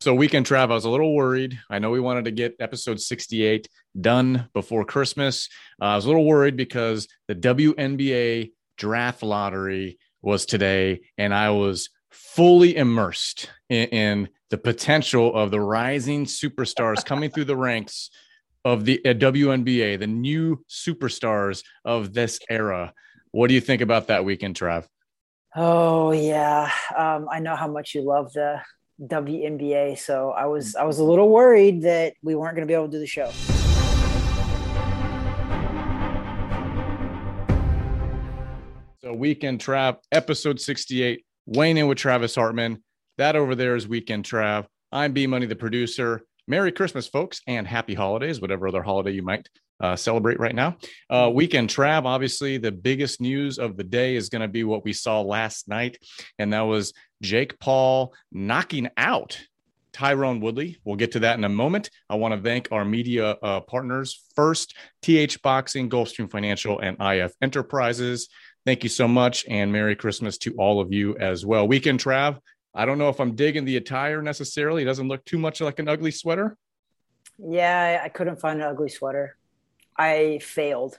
So weekend Trav, I was a little worried. I know we wanted to get episode 68 done before Christmas. Uh, I was a little worried because the WNBA draft lottery was today, and I was fully immersed in, in the potential of the rising superstars coming through the ranks of the uh, WNBA, the new superstars of this era. What do you think about that weekend, Trav? Oh yeah, um, I know how much you love the WNBA, so I was I was a mm-hmm. little worried that we weren't going to be able to do the show. So weekend Trav, episode sixty-eight, Wayne in with Travis Hartman. That over there is weekend Trav. I'm B Money, the producer. Merry Christmas, folks, and happy holidays, whatever other holiday you might uh, celebrate right now. Uh, weekend Trav, obviously, the biggest news of the day is going to be what we saw last night, and that was Jake Paul knocking out Tyron Woodley. We'll get to that in a moment. I want to thank our media uh, partners first, TH Boxing, Gulfstream Financial, and IF Enterprises. Thank you so much, and Merry Christmas to all of you as well. Weekend Trav, I don't know if I'm digging the attire necessarily. It doesn't look too much like an ugly sweater. Yeah, I couldn't find an ugly sweater. I failed.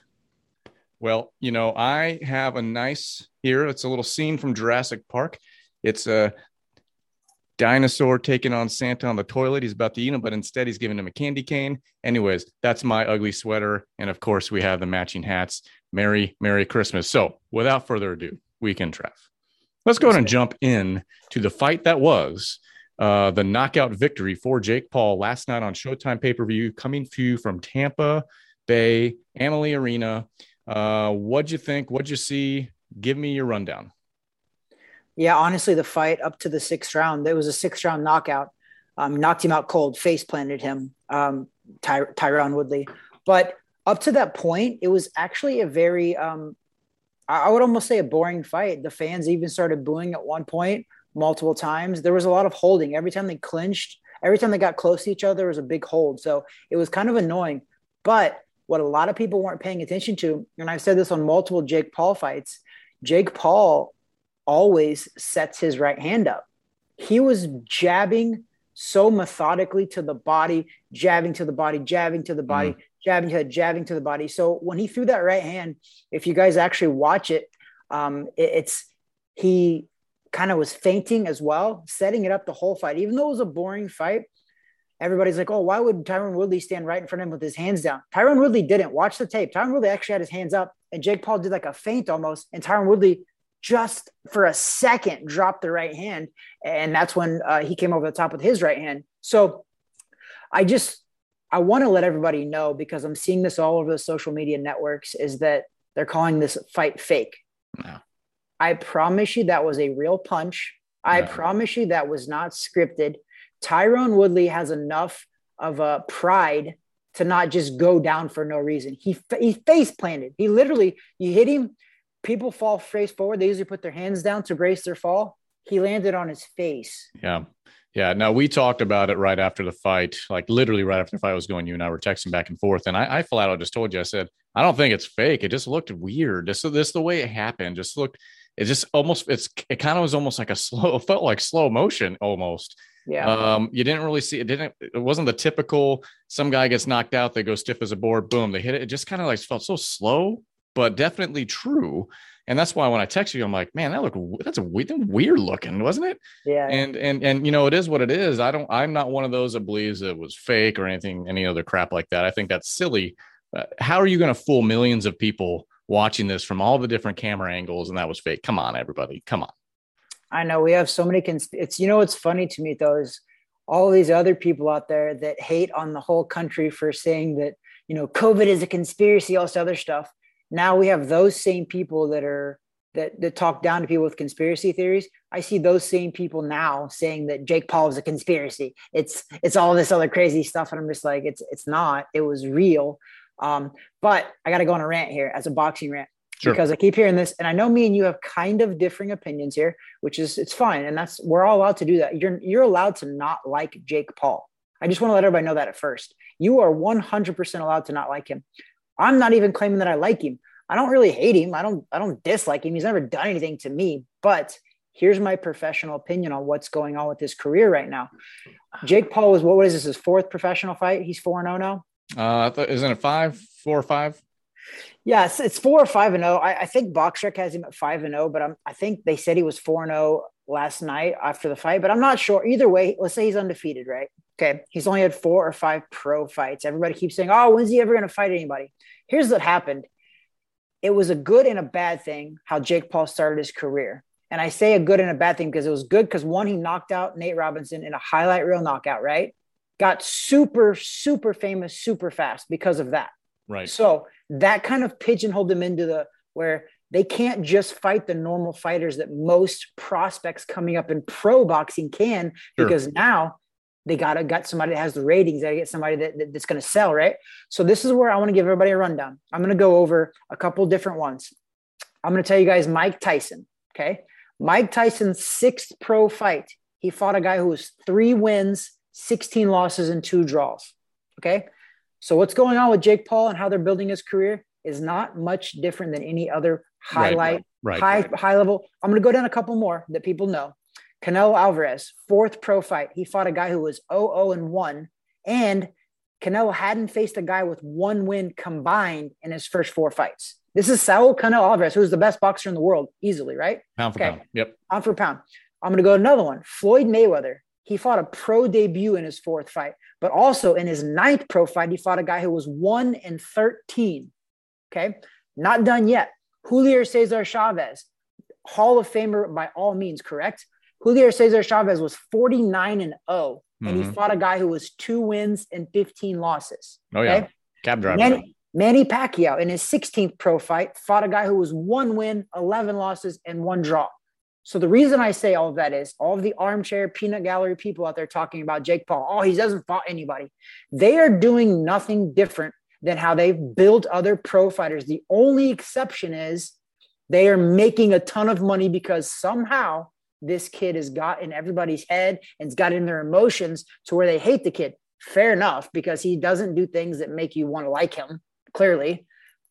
Well, you know, I have a nice here. It's a little scene from Jurassic Park. It's a dinosaur taking on Santa on the toilet. He's about to eat him, but instead he's giving him a candy cane. Anyways, that's my ugly sweater. And of course, we have the matching hats. Merry, Merry Christmas. So without further ado, weekend Trev. Let's go ahead and jump in to the fight that was uh, the knockout victory for Jake Paul last night on Showtime pay per view, coming to you from Tampa Bay, Amalie Arena. Uh, what'd you think? What'd you see? Give me your rundown. Yeah, honestly, the fight up to the sixth round, there was a sixth round knockout. Um, knocked him out cold, face planted him, um, Ty- Tyron Woodley. But up to that point, it was actually a very, um, I would almost say a boring fight. The fans even started booing at one point multiple times. There was a lot of holding. Every time they clinched, every time they got close to each other, was a big hold. So it was kind of annoying. But what a lot of people weren't paying attention to, and I've said this on multiple Jake Paul fights, Jake Paul always sets his right hand up. He was jabbing so methodically to the body, jabbing to the body, jabbing to the body, mm. jabbing to jabbing to the body. So when he threw that right hand, if you guys actually watch it, um, it it's he kind of was feinting as well, setting it up the whole fight. Even though it was a boring fight, everybody's like, oh, why would Tyron Woodley stand right in front of him with his hands down? Tyron Woodley didn't. Watch the tape. Tyron Woodley actually had his hands up, and Jake Paul did like a feint almost, and Tyron Woodley just for a second dropped the right hand, and that's when uh, he came over the top with his right hand. So I just I want to let everybody know because I'm seeing this all over the social media networks is that they're calling this fight fake. No. I promise you that was a real punch. I promise you that was not scripted. Tyron Woodley has enough of a pride to not just go down for no reason. He he face planted. He literally you hit him. People fall face forward. They usually put their hands down to brace their fall. He landed on his face. Yeah. Yeah. Now we talked about it right after the fight, like literally right after the fight was going. You and I were texting back and forth, and I, I flat out just told you, I said, I don't think it's fake. It just looked weird. This this the way it happened. Just looked. It just almost. It's. It kind of was almost like a slow. It felt like slow motion almost. Yeah. Um, you didn't really see it. Didn't it wasn't the typical some guy gets knocked out, they go stiff as a board, boom, they hit it. It just kind of like felt so slow, but definitely true. And that's why when I text you, I'm like, man, that look that's a weird, weird looking, wasn't it? Yeah. And and and you know, it is what it is. I don't. I'm not one of those that believes it was fake or anything, any other crap like that. I think that's silly. Uh, how are you going to fool millions of people watching this from all the different camera angles and that was fake? Come on, everybody, come on. I know we have so many. Cons- it's you know what's funny to me though is all these other people out there that hate on the whole country for saying that you know COVID is a conspiracy, all this other stuff. Now we have those same people that are that that talk down to people with conspiracy theories. I see those same people now saying that Jake Paul is a conspiracy. It's it's all this other crazy stuff, and I'm just like, it's it's not. It was real. Um, but I got to go on a rant here as a boxing rant sure. because I keep hearing this, and I know me and you have kind of differing opinions here, which is it's fine, and that's we're all allowed to do that. You're you're allowed to not like Jake Paul. I just want to let everybody know that at first. You are 100% allowed to not like him. I'm not even claiming that I like him. I don't really hate him. I don't I don't dislike him. He's never done anything to me, but Here's my professional opinion on what's going on with his career right now. Jake Paul was what, what is this his fourth professional fight? He's four and zero oh now. Uh, isn't it five, four or five? Yeah, it's, four or five and zero. I, I think BoxRec has him at five and zero, but I'm, I think they said he was four and zero last night after the fight. But I'm not sure. Either way, let's say he's undefeated, right? Okay, he's only had four or five pro fights. Everybody keeps saying, "Oh, when's he ever going to fight anybody?" Here's what happened. It was a good and a bad thing how Jake Paul started his career. And I say a good and a bad thing because it was good because one, he knocked out Nate Robinson in a highlight reel knockout, right? Got super, super famous, super fast because of that. Right. So that kind of pigeonholed them into the where they can't just fight the normal fighters that most prospects coming up in pro boxing can sure. because now they gotta got somebody that has the ratings. They gotta get somebody that, that that's gonna sell, right? So this is where I want to give everybody a rundown. I'm gonna go over a couple different ones. I'm gonna tell you guys Mike Tyson. Okay, Mike Tyson's sixth pro fight. He fought a guy who was three wins, 16 losses, and two draws. Okay, so what's going on with Jake Paul and how they're building his career is not much different than any other highlight, right, right, high right. high level. I'm going to go down a couple more that people know. Canelo Alvarez, fourth pro fight. He fought a guy who was 0 and 1 and Canelo hadn't faced a guy with one win combined in his first four fights. This is Saul Canelo Alvarez, who's the best boxer in the world, easily, right? Pound for okay. pound. Yep. Pound for pound. I'm going to go another one. Floyd Mayweather. He fought a pro debut in his fourth fight, but also in his ninth pro fight, he fought a guy who was one and 13. Okay. Not done yet. Julio Cesar Chavez, Hall of Famer by all means, correct? Julio Cesar Chavez was 49 and 0, and mm-hmm. he fought a guy who was two wins and 15 losses. Oh, yeah. Cab driver. Manny, Manny Pacquiao, in his 16th pro fight, fought a guy who was one win, 11 losses, and one draw. So the reason I say all of that is all of the armchair peanut gallery people out there talking about Jake Paul. Oh, he doesn't fought anybody. They are doing nothing different than how they've built other pro fighters. The only exception is they are making a ton of money because somehow this kid has got in everybody's head and it's got in their emotions to where they hate the kid. Fair enough, because he doesn't do things that make you want to like him, clearly.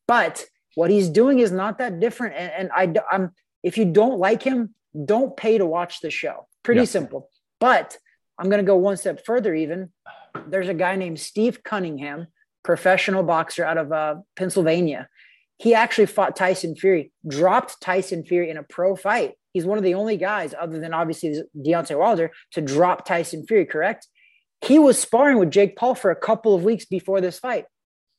But what he's doing is not that different. And, and I, I'm, if you don't like him, don't pay to watch the show. Pretty yeah. simple. But I'm going to go one step further, even. There's a guy named Steve Cunningham, professional boxer out of uh, Pennsylvania. He actually fought Tyson Fury, dropped Tyson Fury in a pro fight. He's one of the only guys, other than obviously Deontay Wilder, to drop Tyson Fury, correct? He was sparring with Jake Paul for a couple of weeks before this fight.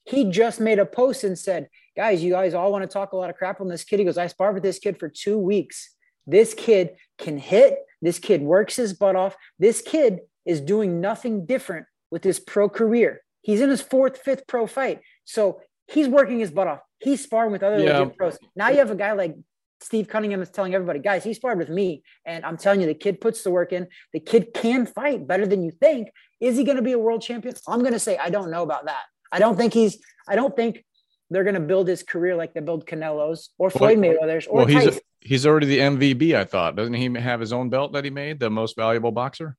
He just made a post and said, Guys, you guys all want to talk a lot of crap on this kid. He goes, I sparred with this kid for two weeks. This kid can hit. This kid works his butt off. This kid is doing nothing different with his pro career. He's in his fourth, fifth pro fight. So he's working his butt off. He's sparring with other yeah. legit pros. Now you have a guy like Steve Cunningham is telling everybody, guys, he sparred with me. And I'm telling you, the kid puts the work in. The kid can fight better than you think. Is he going to be a world champion? I'm going to say, I don't know about that. I don't think he's, I don't think they're going to build his career like they build Canelo's or Floyd well, Mayweather's or well, he's, he's already the MVP, I thought. Doesn't he have his own belt that he made, the most valuable boxer?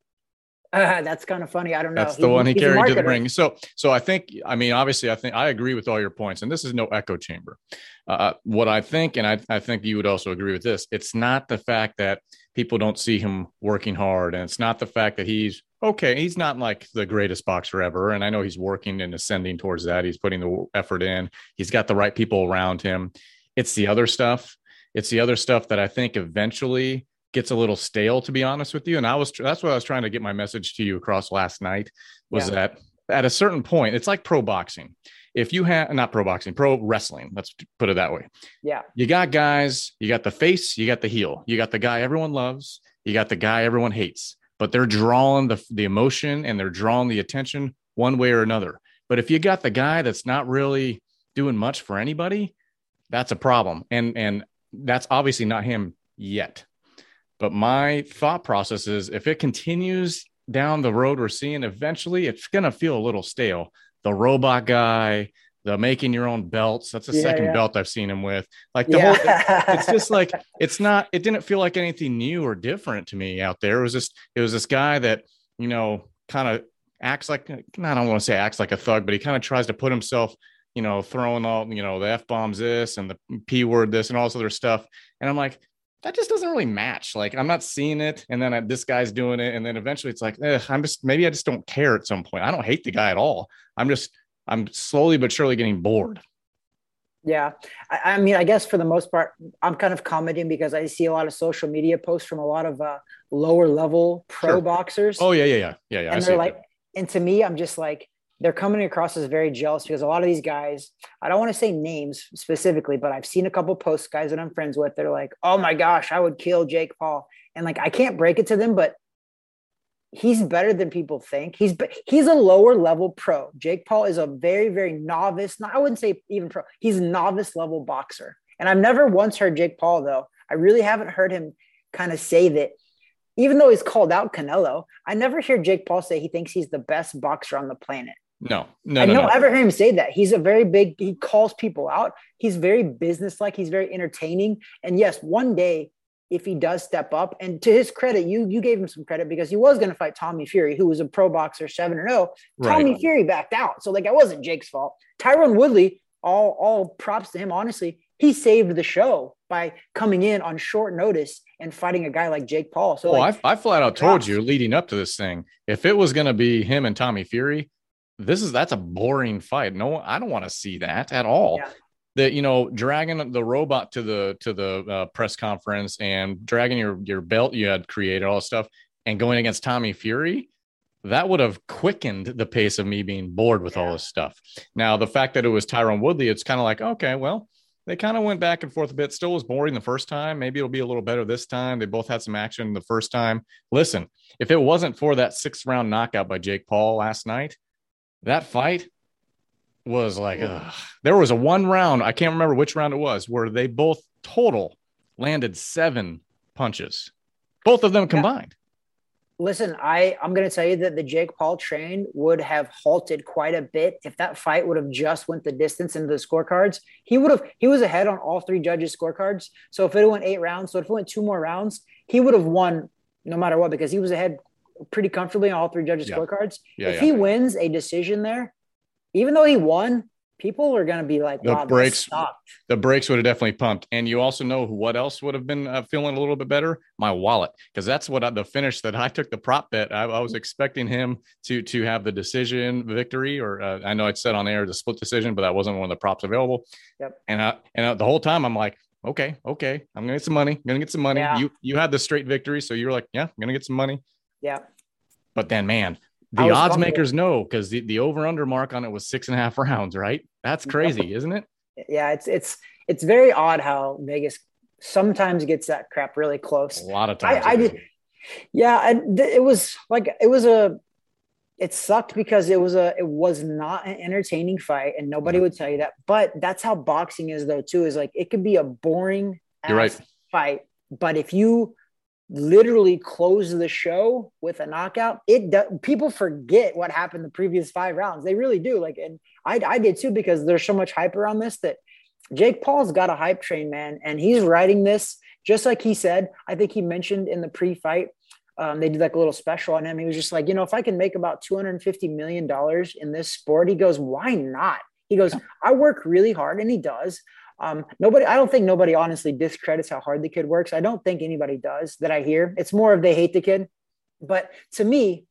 Uh, that's kind of funny. I don't know. That's the he, one he carried to the ring. So, so I think, I mean, obviously, I think I agree with all your points, and this is no echo chamber. Uh, uh, what I think, and I, I think you would also agree with this, it's not the fact that people don't see him working hard, and it's not the fact that he's okay. He's not like the greatest boxer ever, and I know he's working and ascending towards that. He's putting the effort in. He's got the right people around him. It's the other stuff. It's the other stuff that I think eventually gets a little stale to be honest with you and i was that's what i was trying to get my message to you across last night was yeah. that at a certain point it's like pro boxing if you have not pro boxing pro wrestling let's put it that way yeah you got guys you got the face you got the heel you got the guy everyone loves you got the guy everyone hates but they're drawing the, the emotion and they're drawing the attention one way or another. But if you got the guy that's not really doing much for anybody that's a problem. And and that's obviously not him yet. But my thought process is if it continues down the road we're seeing, eventually it's to feel a little stale. The robot guy, the making your own belts. That's the yeah, second yeah. belt I've seen him with. Like the yeah. whole, it's just like it's not. It didn't feel like anything new or different to me out there. It was just it was this guy that you know kind of acts like I don't want to say acts like a thug, but he kind of tries to put himself, you know, throwing all you know the f bombs this and the p word this and all this other stuff. And I'm like, that just doesn't really match. Like I'm not seeing it, and then I, this guy's doing it, and then eventually it's like, I'm just maybe I just don't care at some point. I don't hate the guy at all. I'm just I'm slowly but surely getting bored. Yeah, I, I, mean, I guess for the most part, I'm kind of commenting because I see a lot of social media posts from a lot of uh, lower level pro sure. boxers. Oh yeah, yeah, yeah, yeah, yeah. And they're like, and to me, I'm just like, they're coming across as very jealous because a lot of these guys, I don't want to say names specifically, but I've seen a couple posts, guys that I'm friends with. They're like, oh my gosh, I would kill Jake Paul. And like, I can't break it to them, but he's better than people think. He's he's a lower level pro. Jake Paul is a very very novice. Not, I wouldn't say even pro. He's novice level boxer. And I've never once heard Jake Paul though. I really haven't heard him kind of say that even though he's called out Canelo, I never hear Jake Paul say he thinks he's the best boxer on the planet. No, no, I no, don't no. ever hear him say that. He's a very big. He calls people out. He's very businesslike. He's very entertaining. And yes, one day if he does step up, and to his credit, you you gave him some credit because he was going to fight Tommy Fury, who was a pro boxer, seven and zero. Oh. Tommy. Fury backed out, so like it wasn't Jake's fault. Tyron Woodley, all all props to him. Honestly, he saved the show by coming in on short notice and fighting a guy like Jake Paul. So, well, like, I, I flat out told you leading up to this thing, if it was going to be him and Tommy Fury, this is that's a boring fight. No, I don't want to see that at all. Yeah. That you know, dragging the robot to the to the uh, press conference and dragging your your belt you had created, all this stuff, and going against Tommy Fury, that would have quickened the pace of me being bored with yeah. all this stuff. Now, the fact that it was Tyron Woodley, it's kind of like, okay, well, they kind of went back and forth a bit. Still was boring the first time. Maybe it'll be a little better this time. They both had some action the first time. Listen, if it wasn't for that sixth round knockout by Jake Paul last night, that fight was like ugh. there was a one round i can't remember which round it was where they both total landed seven punches both of them combined yeah. listen i i'm going to tell you that the jake paul train would have halted quite a bit if that fight would have just went the distance into the scorecards he would have he was ahead on all three judges scorecards so if it went eight rounds so if it went two more rounds he would have won no matter what because he was ahead pretty comfortably on all three judges' yeah. scorecards. Yeah, if he wins a decision there, even though he won, people are going to be like, the wow, brakes, the brakes would have definitely pumped. And you also know what else would have been uh, feeling a little bit better? My wallet, because that's what I, the finish that I took the prop bet. I, I, was expecting him to to have the decision victory, or uh, I know it said on air the split decision, but that wasn't one of the props available. Yep. And I, and I, the whole time I'm like, okay, okay, I'm gonna get some money. I'm gonna get some money. Yeah. You you had the straight victory, so you were like, yeah, I'm gonna get some money. Yeah. But then, man, the odds makers know because the, the over under mark on it was six and a half rounds, right? That's crazy, isn't it? Yeah, it's it's it's very odd how Vegas sometimes gets that crap really close. A lot of times, I, I did. Yeah, I, it was like it was a. It sucked because it was a it was not an entertaining fight, and nobody mm-hmm. would tell you that. But that's how boxing is, though. Too is like it could be a boring You're right. fight, but if you literally close the show with a knockout it does people forget what happened the previous five rounds. They really do. Like and I, I did too because there's so much hype around this that jake paul's got a hype train man and he's writing this. Just like he said i think he mentioned in the pre-fight um, they did like a little special on him. He was just like you know if i can make about 250 million dollars in this sport he goes why not? He goes i work really hard and he does um, nobody, I don't think nobody honestly discredits how hard the kid works. I don't think anybody does that I hear. It's more of they hate the kid. But to me,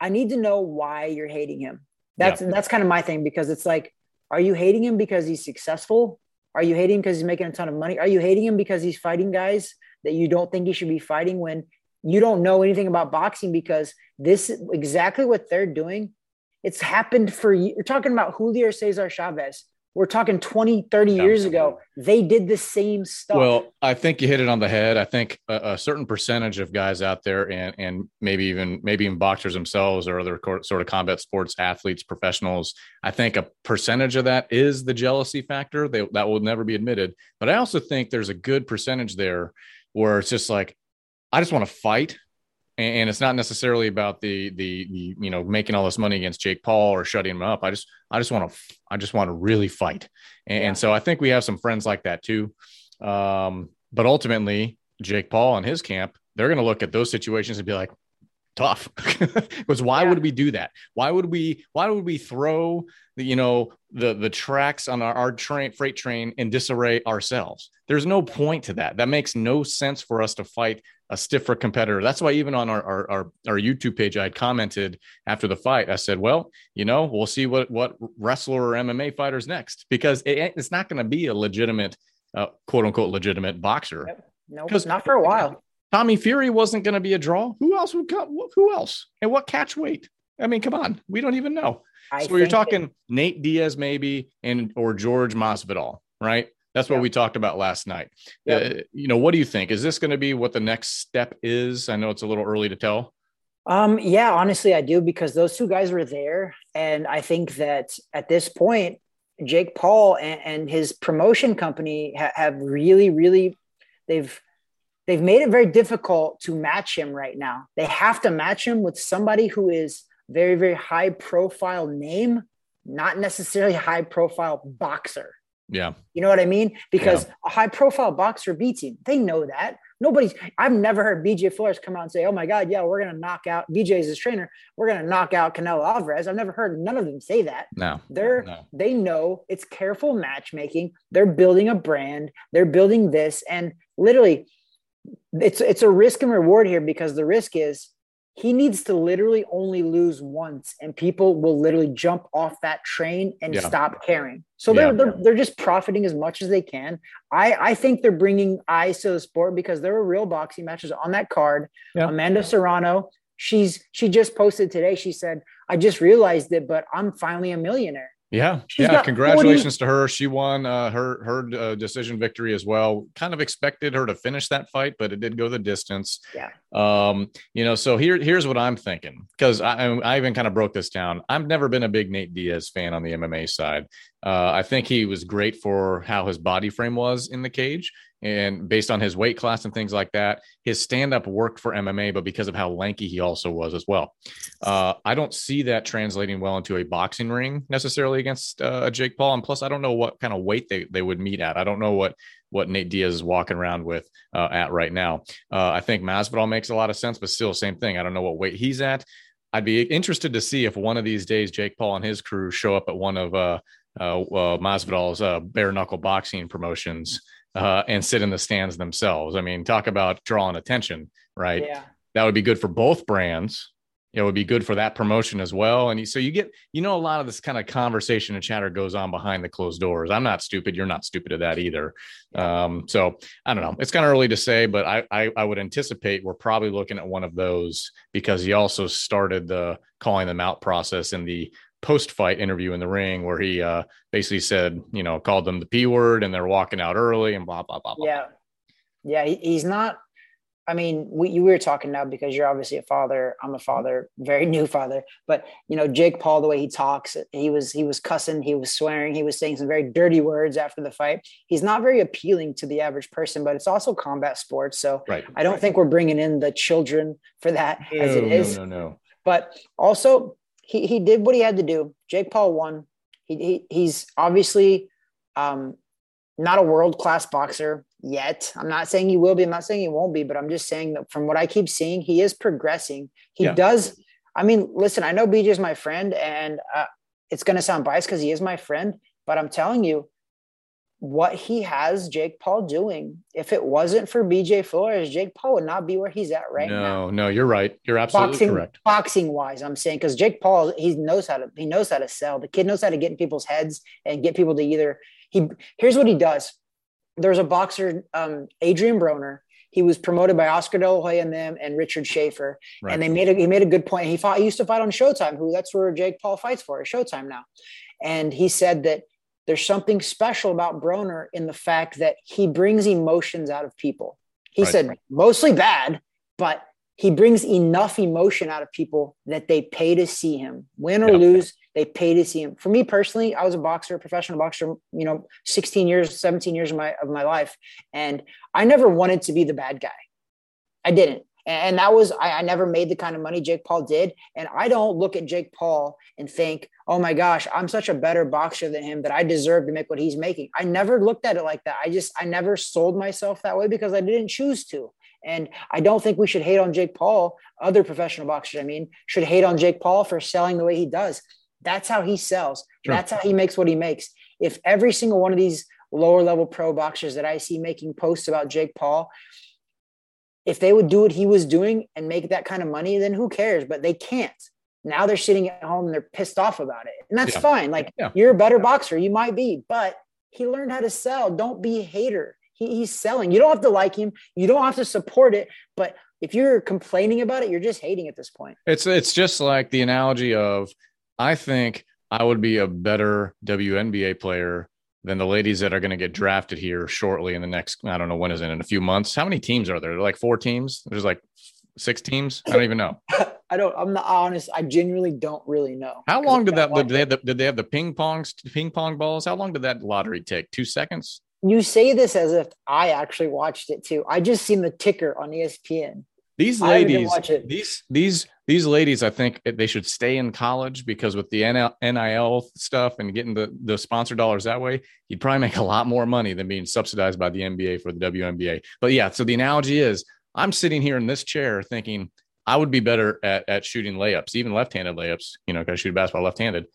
I need to know why you're hating him. That's yeah. that's kind of my thing because it's like, are you hating him because he's successful? Are you hating him because he's making a ton of money? Are you hating him because he's fighting guys that you don't think he should be fighting when you don't know anything about boxing? Because this exactly what they're doing. It's happened for you. You're talking about Julio Cesar Chavez we're talking 20 30 years ago. They did the same stuff. Well i think you hit it on the head. I think a, a, certain percentage of guys out there and and maybe even maybe even boxers themselves or other sort of combat sports athletes professionals i think a percentage of that is the jealousy factor. They, that will never be admitted. But i also think there's a good percentage there where it's just like i just want to fight and it's not necessarily about the, the, the you know making all this money against Jake Paul or shutting him up. I just I just want to I just want to really fight, and, yeah. and, so I think we have some friends like that too. Um, but ultimately, Jake Paul and his camp, they're going to look at those situations and be like, tough because why yeah. would we do that why would we why would we throw the you know the the tracks on our, our train freight train in disarray ourselves there's no point to that that makes no sense for us to fight a stiffer competitor that's why even on our our, our, our youtube page i had commented after the fight i said well you know we'll see what what wrestler or mma fighters next because it, it's not going to be a legitimate uh, quote unquote legitimate boxer no nope, not for a while Tommy Fury wasn't going to be a draw. Who else would come? Who else? And what catch weight? I mean, come on, we don't even know. I so you're talking that- Nate Diaz maybe, and or George Masvidal, right? That's what yep. we talked about last night. Yep. Uh, you know, what do you think? Is this going to be what the next step is? I know it's a little early to tell. Um, yeah, honestly, I do because those two guys were there, and I think that at this point, Jake Paul and, and his promotion company ha- have really, really, they've they've made it very difficult to match him right now. They have to match him with somebody who is very, very high profile name, not necessarily high profile boxer. Yeah. You know what I mean? Because yeah. a high profile boxer beats him. They know that. Nobody's, I've never heard BJ Flores come out and say, oh my God, yeah, we're going to knock out, BJ's is his trainer. We're going to knock out Canelo Alvarez. I've never heard none of them say that. No. They're, no. they know it's careful matchmaking. They're building a brand. They're building this. And literally, it's it's a risk and reward here because the risk is he needs to literally only lose once and people will literally jump off that train and yeah. stop caring so they're, yeah. they're they're just profiting as much as they can i i think they're bringing eyes to the sport because there were real boxing matches on that card yeah. amanda serrano she's she just posted today she said i just realized it but i'm finally a millionaire yeah, She's yeah. Congratulations 40... to her. She won uh, her her uh, decision victory as well. Kind of expected her to finish that fight, but it did go the distance. Yeah. Um, you know, so here here's what I'm thinking because I I even kind of broke this down. I've never been a big Nate Diaz fan on the MMA side. Uh, I think he was great for how his body frame was in the cage and based on his weight class and things like that. His stand up worked for MMA, but because of how lanky he also was as well. Uh, I don't see that translating well into a boxing ring necessarily against uh, Jake Paul. And plus, I don't know what kind of weight they, they would meet at. I don't know what what Nate Diaz is walking around with uh, at right now. Uh, I think Masvidal makes a lot of sense, but still, same thing. I don't know what weight he's at. I'd be interested to see if one of these days Jake Paul and his crew show up at one of uh, uh, Masvidal's bare knuckle boxing promotions uh, and sit in the stands themselves. I mean, talk about drawing attention, right? Yeah. That would be good for both brands. It would be good for that promotion as well. And so you get, you know, a lot of this kind of conversation and chatter goes on behind the closed doors. I'm not stupid. You're not stupid at that either. Um, so I don't know. It's kind of early to say, but I, I, I would anticipate we're probably looking at one of those because he also started the calling them out process in the post fight interview in the ring where he uh, basically said, you know, called them the P word and they're walking out early and blah, blah, blah, blah. Yeah. Yeah. He's not, I mean, we, we were talking now because you're obviously a father. I'm a father, very new father, but you know, Jake Paul, the way he talks, he was, he was cussing, he was swearing, he was saying some very dirty words after the fight. He's not very appealing to the average person, but it's also combat sports. So right. I don't think we're bringing in the children for that no, as it is. No, no, no. But also he he did what he had to do. Jake Paul won. He, he he's obviously um, not a world class boxer yet. I'm not saying he will be. I'm not saying he won't be, but I'm just saying that from what I keep seeing, he is progressing. He yeah. does. I mean, listen, I know BJ is my friend, and uh, it's going to sound biased because he is my friend, but I'm telling you, what he has Jake Paul doing. If it wasn't for BJ Flores, Jake Paul would not be where he's at right no, now. No, no, you're right. You're absolutely boxing, correct. Boxing wise, I'm saying because Jake Paul, he knows how to he knows how to sell. The kid knows how to get in people's heads and get people to either he here's what he does. There's a boxer, um, Adrian Broner. He was promoted by Oscar De La Hoya and them and Richard Schaefer. Right. And they made a he made a good point. He fought, he used to fight on Showtime, who that's where Jake Paul fights for, Showtime now. And he said that there's something special about Broner in the fact that he brings emotions out of people. He right. said mostly bad, but he brings enough emotion out of people that they pay to see him win or yep. lose they pay to see him for me personally i was a boxer a professional boxer you know 16 years 17 years of my of my life and i never wanted to be the bad guy i didn't and that was I, I, never made the kind of money Jake Paul did. And I don't look at Jake Paul and think, oh my gosh, I'm such a better boxer than him that I deserve to make what he's making. I never looked at it like that. I just I never sold myself that way because I didn't choose to. And I don't think we should hate on Jake Paul. Other professional boxers, I mean, should hate on Jake Paul for selling the way he does. That's how he sells. Sure. That's how he makes what he makes. If every single one of these lower level pro boxers that I see making posts about Jake Paul, if they would do what he was doing and make that kind of money, then who cares? But they can't. Now they're sitting at home and they're pissed off about it. And that's yeah. fine. Like yeah. you're a better boxer, you might be, but he learned how to sell. Don't be a hater. He, he's selling. You don't have to like him. You don't have to support it. But if you're complaining about it, you're just hating at this point. It's it's just like the analogy of I think I would be a better WNBA player than the ladies that are going to get drafted here shortly in the next I don't know when is it in a few months. How many teams are there? Like four teams? There's like six teams. I don't even know. I don't. I'm not honest. I genuinely don't really know. How long did that? Did they, have the, did they have the ping pongs, ping pong balls? How long did that lottery take? Two seconds. You say this as if I actually watched it too. I just seen the ticker on ESPN. These ladies, these these these ladies, I think they should stay in college because with the NIL stuff and getting the the sponsor dollars that way, you'd probably make a lot more money than being subsidized by the NBA for the WNBA. But yeah, so the analogy is, I'm sitting here in this chair thinking I would be better at at shooting layups, even left-handed layups. You know, because I shoot basketball left-handed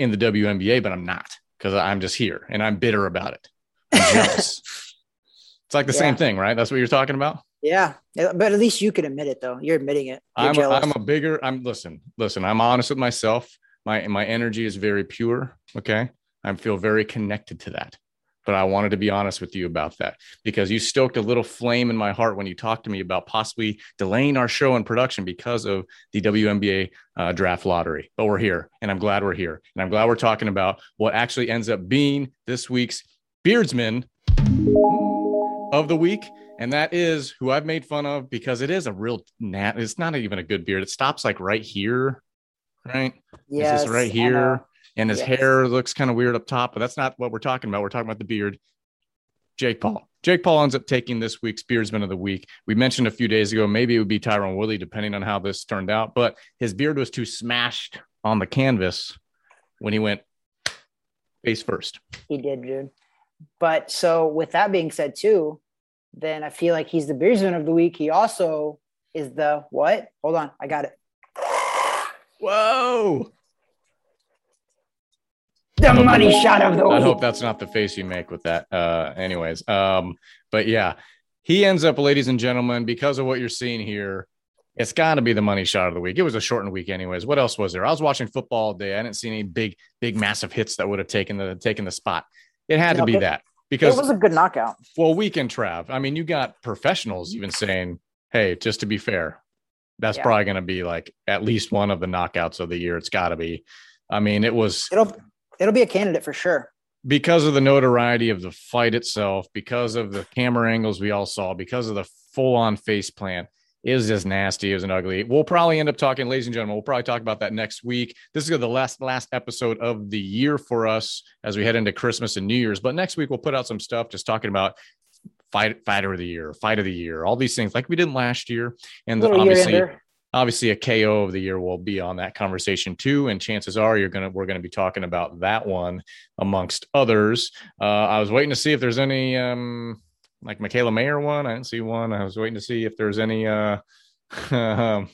in the WNBA, but I'm not because I'm just here and I'm bitter about it. it's like the yeah. same thing, right? That's what you're talking about. Yeah, but at least you can admit it, though. You're admitting it. You're I'm, a, I'm a bigger. I'm listen, listen. I'm honest with myself. My my energy is very pure. Okay, I feel very connected to that. But I wanted to be honest with you about that because you stoked a little flame in my heart when you talked to me about possibly delaying our show and production because of the WNBA uh, draft lottery. But we're here, and I'm glad we're here, and I'm glad we're talking about what actually ends up being this week's Beardsman of the week and that is who I've made fun of because it is a real nat. It's not even a good beard. It stops like right here, right? Yes, right here, and his yes. hair looks kind of weird up top. But that's not what we're talking about. We're talking about the beard. Jake Paul. Jake Paul ends up taking this week's Beardsman of the Week. We mentioned a few days ago, maybe it would be Tyron Woodley, depending on how this turned out. But his beard was too smashed on the canvas when he went face first. He did, dude. But so, with that being said, too, then I feel like he's the Beardsman of the week. He also is the what? Hold on, I got it. Whoa. The money shot of the week. I hope that's not the face you make with that. Uh, anyways, um, but yeah, he ends up, ladies and gentlemen, because of what you're seeing here, it's got to be the money shot of the week. It was a shortened week, anyways. What else was there? I was watching football all day. I didn't see any big, big, massive hits that would have taken the taken the spot. It had to be that because it was a good knockout. Well, weekend Trav. I mean, you got professionals mm-hmm. even saying, "Hey, just to be fair, that's yeah. probably going to be like at least one of the knockouts of the year. It's got to be." I mean, it was. It'll it'll be a candidate for sure because of the notoriety of the fight itself, because of the camera angles we all saw, because of the full on face plant it was just nasty. It was an ugly. We'll probably end up talking, ladies and gentlemen. We'll probably talk about that next week. This is the last last episode of the year for us as we head into Christmas and New Year's. But next week we'll put out some stuff just talking about fight fighter of the year, fight of the year, all these things like we did last year. And obviously, obviously a KO of the year will be on that conversation too. And chances are you're gonna we're gonna be talking about that one amongst others. Uh, I was waiting to see if there's any um like Mikaela Mayer one. I didn't see one. I was waiting to see if there's any. Uh, um,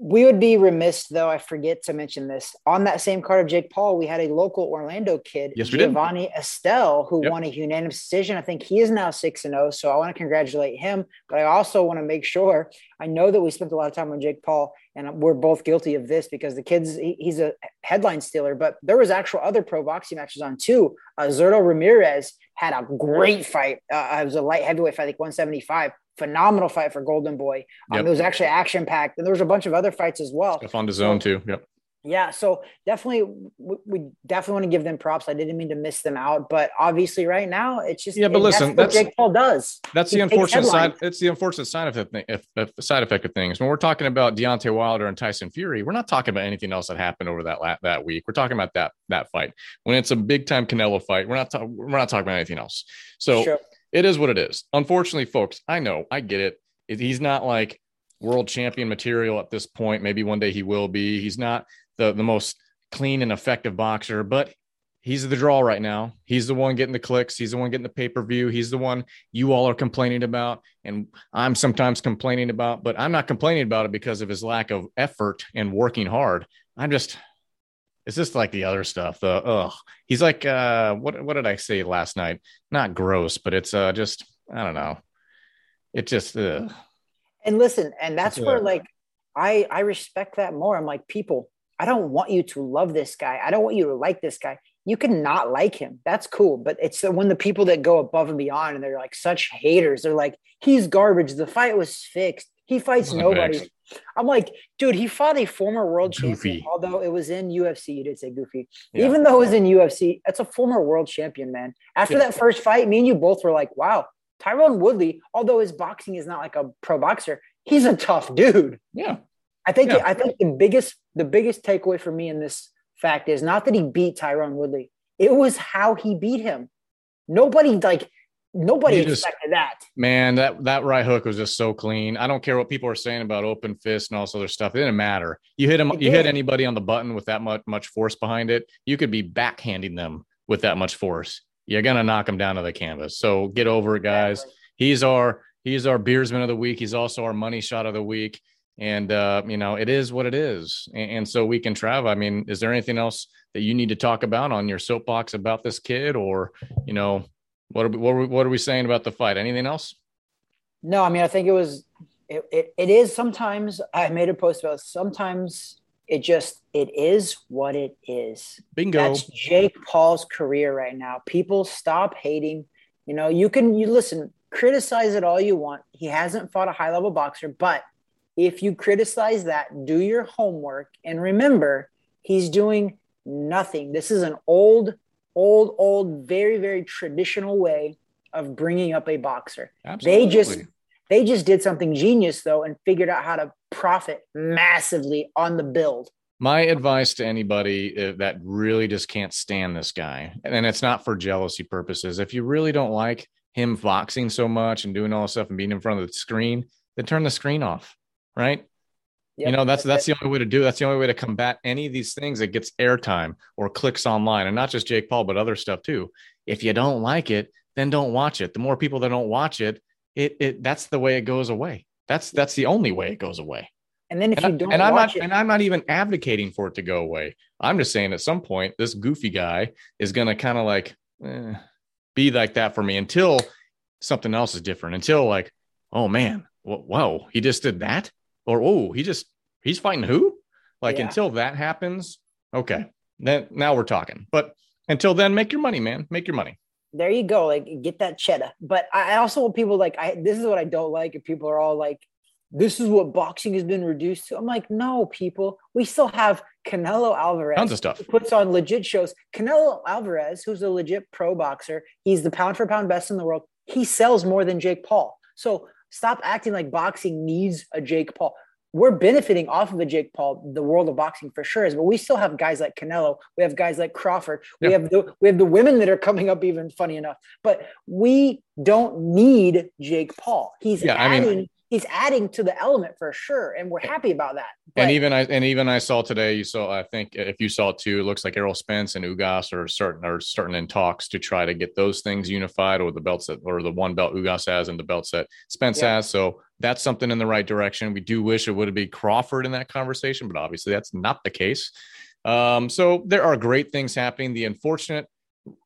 we would be remiss though. I forget to mention this on that same card of Jake Paul. We had a local Orlando kid, yes, Giovanni did. Estelle, who yep. won a unanimous decision. I think he is now six and zero. Oh, so I want to congratulate him, but I also want to make sure. I know that we spent a lot of time on Jake Paul, and we're both guilty of this because the kids he, he's a headline stealer. But there was actual other pro boxing matches on too. Uh, Zurdo Ramirez had a great fight. Uh, it was a light heavyweight fight, I think 175. Phenomenal fight for Golden Boy. Um, yep. It was actually action packed, and there was a bunch of other fights as well. Stuff on the zone too. Yep. Yeah, so definitely, we definitely want to give them props. I didn't mean to miss them out, but obviously, right now, it's just yeah. But listen, that's, that's Jake Paul does. That's he the unfortunate side. It's the unfortunate side effect. If, if, side effect of things. When we're talking about Deontay Wilder and Tyson Fury, we're not talking about anything else that happened over that that week. We're talking about that that fight. When it's a big time Canelo fight, we're not ta- we're not talking about anything else. So sure. It is what it is. Unfortunately, folks, I know, I get it. he's not like world champion material at this point. Maybe one day he will be. He's not the the most clean and effective boxer, but he's the draw right now. He's the one getting the clicks. He's the one getting the pay per view. He's the one you all are complaining about. And I'm sometimes complaining about, but I'm not complaining about it because of his lack of effort and working hard. I'm just, it's just like the other stuff. The, ugh. He's like, uh, what, what did I say last night? Not gross, but it's uh, just, I don't know. It just, ugh. and listen, and that's where like, I, I respect that more. I'm like, people, I don't want you to love this guy. I don't want you to like this guy you can not like him. That's cool. But it's the, when the people that go above and beyond and they're like such haters, they're like, he's garbage. The fight was fixed. He fights nobody. I'm like, dude, he fought a former world goofy. champion, although it was in UFC. You did say goofy. Yeah. Even though it was in UFC, that's a former world champion, man. After yeah. that first fight, me and you both were like, wow, Tyron Woodley, although his boxing is not like a pro boxer, he's a tough dude. Yeah. I think yeah. I think the biggest the biggest takeaway for me in this fact is not that he beat Tyron Woodley, it was how he beat him. Nobody like nobody just, expected that. Man, that that right hook was just so clean. I don't care what people are saying about open fist and all this other stuff. It didn't matter. You hit him, it you did. hit anybody on the button with that much much force behind it. You could be backhanding them with that much force. You're gonna knock them down to the canvas. So get over it, guys. He's our he's our Beardsman of the week. He's also our money shot of the week and uh, you know it is what it is and, and, so we can travel i mean is there anything else that you need to talk about on your soapbox about this kid or you know what are, what are, we, what are we saying about the fight? Anything else? No i mean i think it was it, it, it is sometimes i made a post about sometimes it just it is what it is. Bingo. That's jake paul's career right now. People stop hating. You know you can you listen criticize it all you want. He hasn't fought a high level boxer but if you criticize that, do your homework and remember he's doing nothing. This is an old, old, old, very, very traditional way of bringing up a boxer. Absolutely. They just they just did something genius though and figured out how to profit massively on the build. My advice to anybody uh, that really just can't stand this guy, and it's not for jealousy purposes, if you really don't like him boxing so much and doing all this stuff and being in front of the screen, then turn the screen off right? Yep. You know, that's that's the only way to do. It. That's the only way to combat any of these things that gets airtime or clicks online, and not just Jake Paul, but other stuff too. If you don't like it, then don't watch it. The more people that don't watch it, it it that's the way it goes away. That's that's the only way it goes away. And then if and you don't, and I'm not, it, and I'm not even advocating for it to go away. I'm just saying at some point this goofy guy is going to kind of like eh, be like that for me until something else is different. Until like, oh man, whoa, he just did that or oh, he just he's fighting who? Like yeah. until that happens, okay, then now we're talking. But until then, make your money, man. Make your money. There you go. Like get that cheddar. But I also want people like I this is what I don't like. If people are all like, this is what boxing has been reduced to. I'm like, no, people. We still have Canelo Alvarez. Tons of stuff. Puts on legit shows. Canelo Alvarez, who's a legit pro boxer, he's the pound for pound best in the world. He sells more than Jake Paul. So Stop acting like boxing needs a Jake Paul. We're benefiting off of a Jake Paul, the world of boxing for sure is, but we still have guys like Canelo. We have guys like Crawford. We have the we have the women that are coming up. Even funny enough, but we don't need Jake Paul. He's yeah, adding. I mean, he's adding to the element for sure, and we're happy about that. But, and even I and even I saw today. You saw, I think, if you saw it too, it looks like Errol Spence and Ugas are certain are starting in talks to try to get those things unified, or the belts that or the one belt Ugas has and the belts that Spence yeah. has. So that's something in the right direction. We do wish it would be Crawford in that conversation, but obviously that's not the case. Um, so there are great things happening. The unfortunate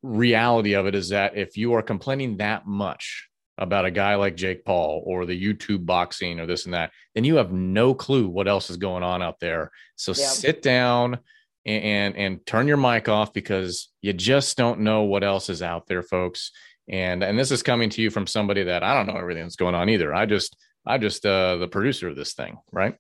reality of it is that if you are complaining that much about a guy like Jake Paul or the YouTube boxing or this and that, then you have no clue what else is going on out there. So yeah. sit down and, and, and turn your mic off because you just don't know what else is out there, folks. And and this is coming to you from somebody that I don't know everything that's going on either. I just I just uh the producer of this thing, right?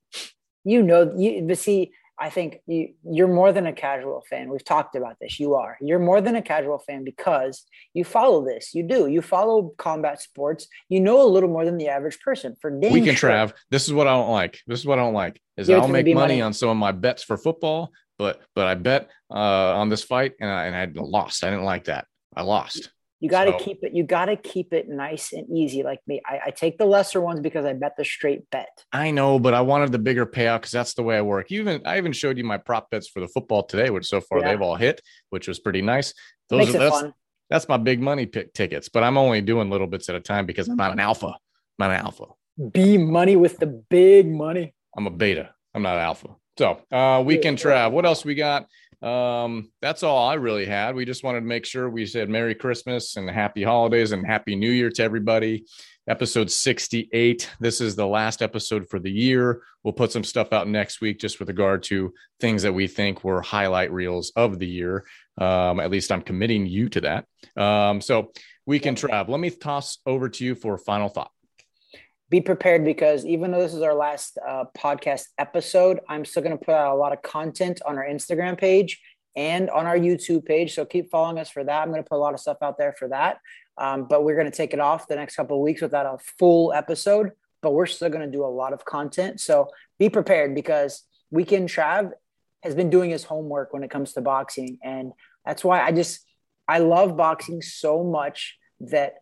You know, you but see, I think you, you're more than a casual fan. We've talked about this. You are. You're more than a casual fan because you follow this. You do. You follow combat sports. You know a little more than the average person. For days. we can sure. Trav. This is what I don't like. This is what I don't like. Is I'll make money, money, on some of my bets for football, but but I bet uh, on this fight and I, and I lost. I didn't like that. I lost. You got to So- keep it. You got to keep it nice and easy. Like me, I, I take the lesser ones because I bet the straight bet. I know, but I wanted the bigger payout because that's the way I work. You Even I even showed you my prop bets for the football today, which so far Yeah. they've all hit, which was pretty nice. Those Makes are that's, fun. that's my big money pick tickets, but I'm only doing little bits at a time because I'm not an alpha. I'm not an alpha. B money with the big money. I'm a beta. I'm not alpha. So uh weekend trav. What else we got? Um, that's all I really had. We just wanted to make sure we said Merry Christmas and Happy Holidays and Happy New Year to everybody. Episode 68. This is the last episode for the year. We'll put some stuff out next week just with regard to things that we think were highlight reels of the year. Um, at least I'm committing you to that. Um, so weekend trav. Let me toss over to you for a final thought. Be prepared because even though this is our last uh, podcast episode, I'm still going to put out a lot of content on our Instagram page and on our YouTube page. So keep following us for that. I'm going to put a lot of stuff out there for that. Um, but we're going to take it off the next couple of weeks without a full episode. But we're still going to do a lot of content. So be prepared because Weekend Trav has been doing his homework when it comes to boxing. And that's why I just, I love boxing so much that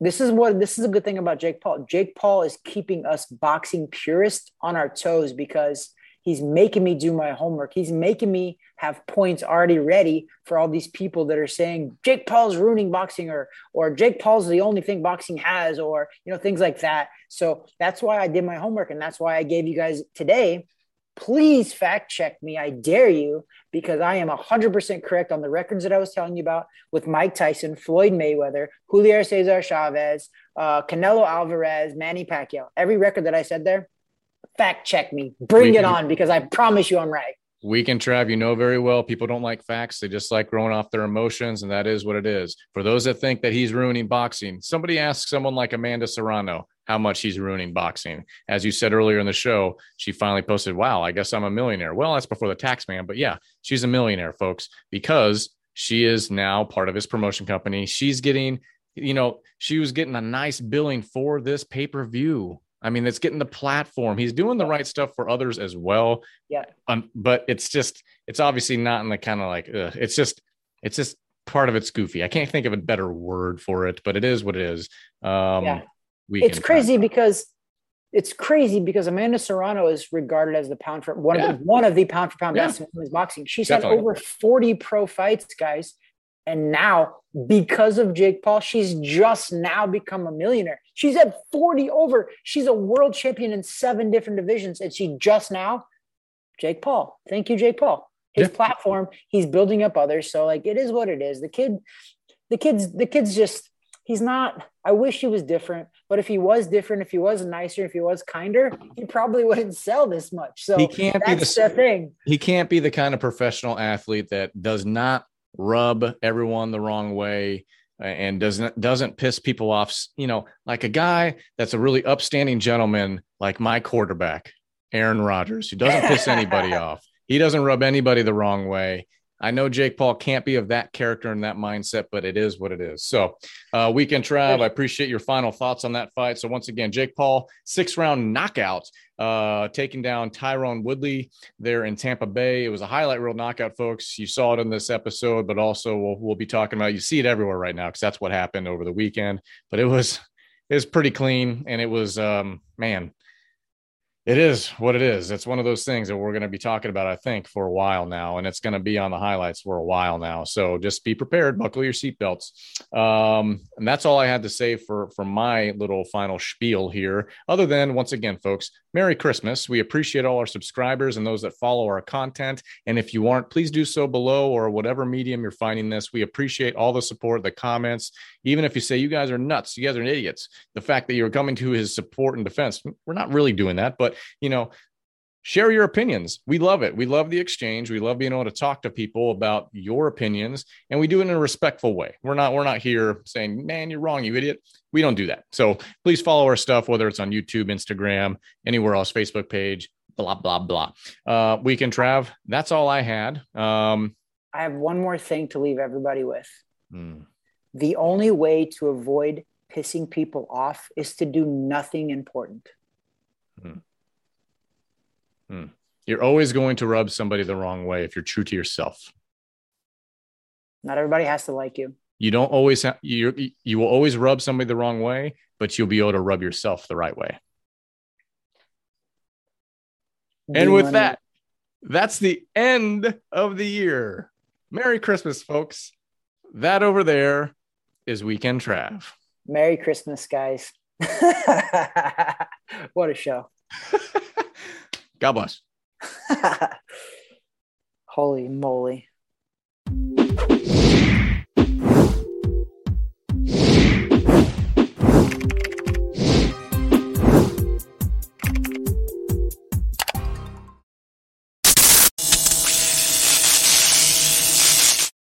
this is what this is a good thing about Jake Paul. Jake Paul is keeping us boxing purists on our toes because he's making me do my homework. He's making me have points already ready for all these people that are saying Jake Paul's ruining boxing or or Jake Paul's the only thing boxing has or you know things like that. So that's why I did my homework and that's why I gave you guys today please fact check me. I dare you because I am 100% correct on the records that I was telling you about with Mike Tyson, Floyd Mayweather, Julio Cesar Chavez, uh, Canelo Alvarez, Manny Pacquiao. Every record that I said there, fact check me. Bring it on because I promise you I'm right. Weekend Trav, you know very well people don't like facts. They just like growing off their emotions, and that is what it is. For those that think that he's ruining boxing, somebody ask someone like Amanda Serrano how much he's ruining boxing. As you said earlier in the show, she finally posted, Wow, I guess I'm a millionaire. Well, that's before the tax man, but yeah, she's a millionaire, folks, because she is now part of his promotion company. She's getting, you know, she was getting a nice billing for this pay per view. I mean, it's getting the platform. He's doing the right stuff for others as well. Yeah. Um, but it's just, it's obviously not in the kind of like, ugh, it's just, it's just part of it's goofy. I can't think of a better word for it, but it is what it is. Um, Yeah. It's crazy because it's crazy because Amanda Serrano is regarded as the pound for one Yeah. of the, one of the pound for pound Yeah. best in women's boxing. She's Definitely. had over 40 pro fights, guys. And now, because of Jake Paul, she's just now become a millionaire. She's had 40 over. She's a world champion in seven different divisions. And she just now, Jake Paul. Thank you, Jake Paul. His Yeah. platform, he's building up others. So like it is what it is. The kid, the kid's the kid's just he's not I wish he was different, but if he was different, if he was nicer, if he was kinder, he probably wouldn't sell this much. So He can't be that's the the thing. he can't be the kind of professional athlete that does not rub everyone the wrong way uh, and doesn't doesn't piss people off you know like a guy that's a really upstanding gentleman like my quarterback Aaron Rodgers who doesn't piss anybody off he doesn't rub anybody the wrong way I know Jake Paul can't be of that character and that mindset, but it is what it is. So, uh, weekend Trav, I appreciate your final thoughts on that fight. So, once again, Jake Paul, six round knockout, uh, taking down Tyron Woodley there in Tampa Bay. It was a highlight reel knockout, folks. You saw it in this episode, but also we'll, we'll be talking about. You see it everywhere right now because that's what happened over the weekend. But it was it was pretty clean, and it was um, man. It is what it is. It's one of those things that we're going to be talking about, I think, for a while now, and it's going to be on the highlights for a while now. So just be prepared, buckle your seatbelts. Um, and that's all I had to say for for my little final spiel here. Other than once again, folks, Merry Christmas. We appreciate all our subscribers and those that follow our content. And if you aren't, please do so below or whatever medium you're finding this. We appreciate all the support, the comments. Even if you say you guys are nuts, you guys are idiots. The fact that you're coming to his support and defense, we're not really doing that, but you know, share your opinions. We love it. We love the exchange. We love being able to talk to people about your opinions, and we do it in a respectful way. We're not we're not here saying, "Man, you're wrong, you idiot." We don't do that. So please follow our stuff, whether it's on YouTube, Instagram, anywhere else, Facebook page, blah blah blah. Uh, Weekend Trav. That's all I had. Um, I have one more thing to leave everybody with. hmm, The only way to avoid pissing people off is to do nothing important. Hmm. you're always going to rub somebody the wrong way if you're true to yourself. Not everybody has to like you. You don't always ha- you you will always rub somebody the wrong way, but you'll be able to rub yourself the right way. And with that, that's the end of the year. Merry Christmas, folks. That over there is Weekend Trav. Merry Christmas, guys. what a show. God bless. Holy moly.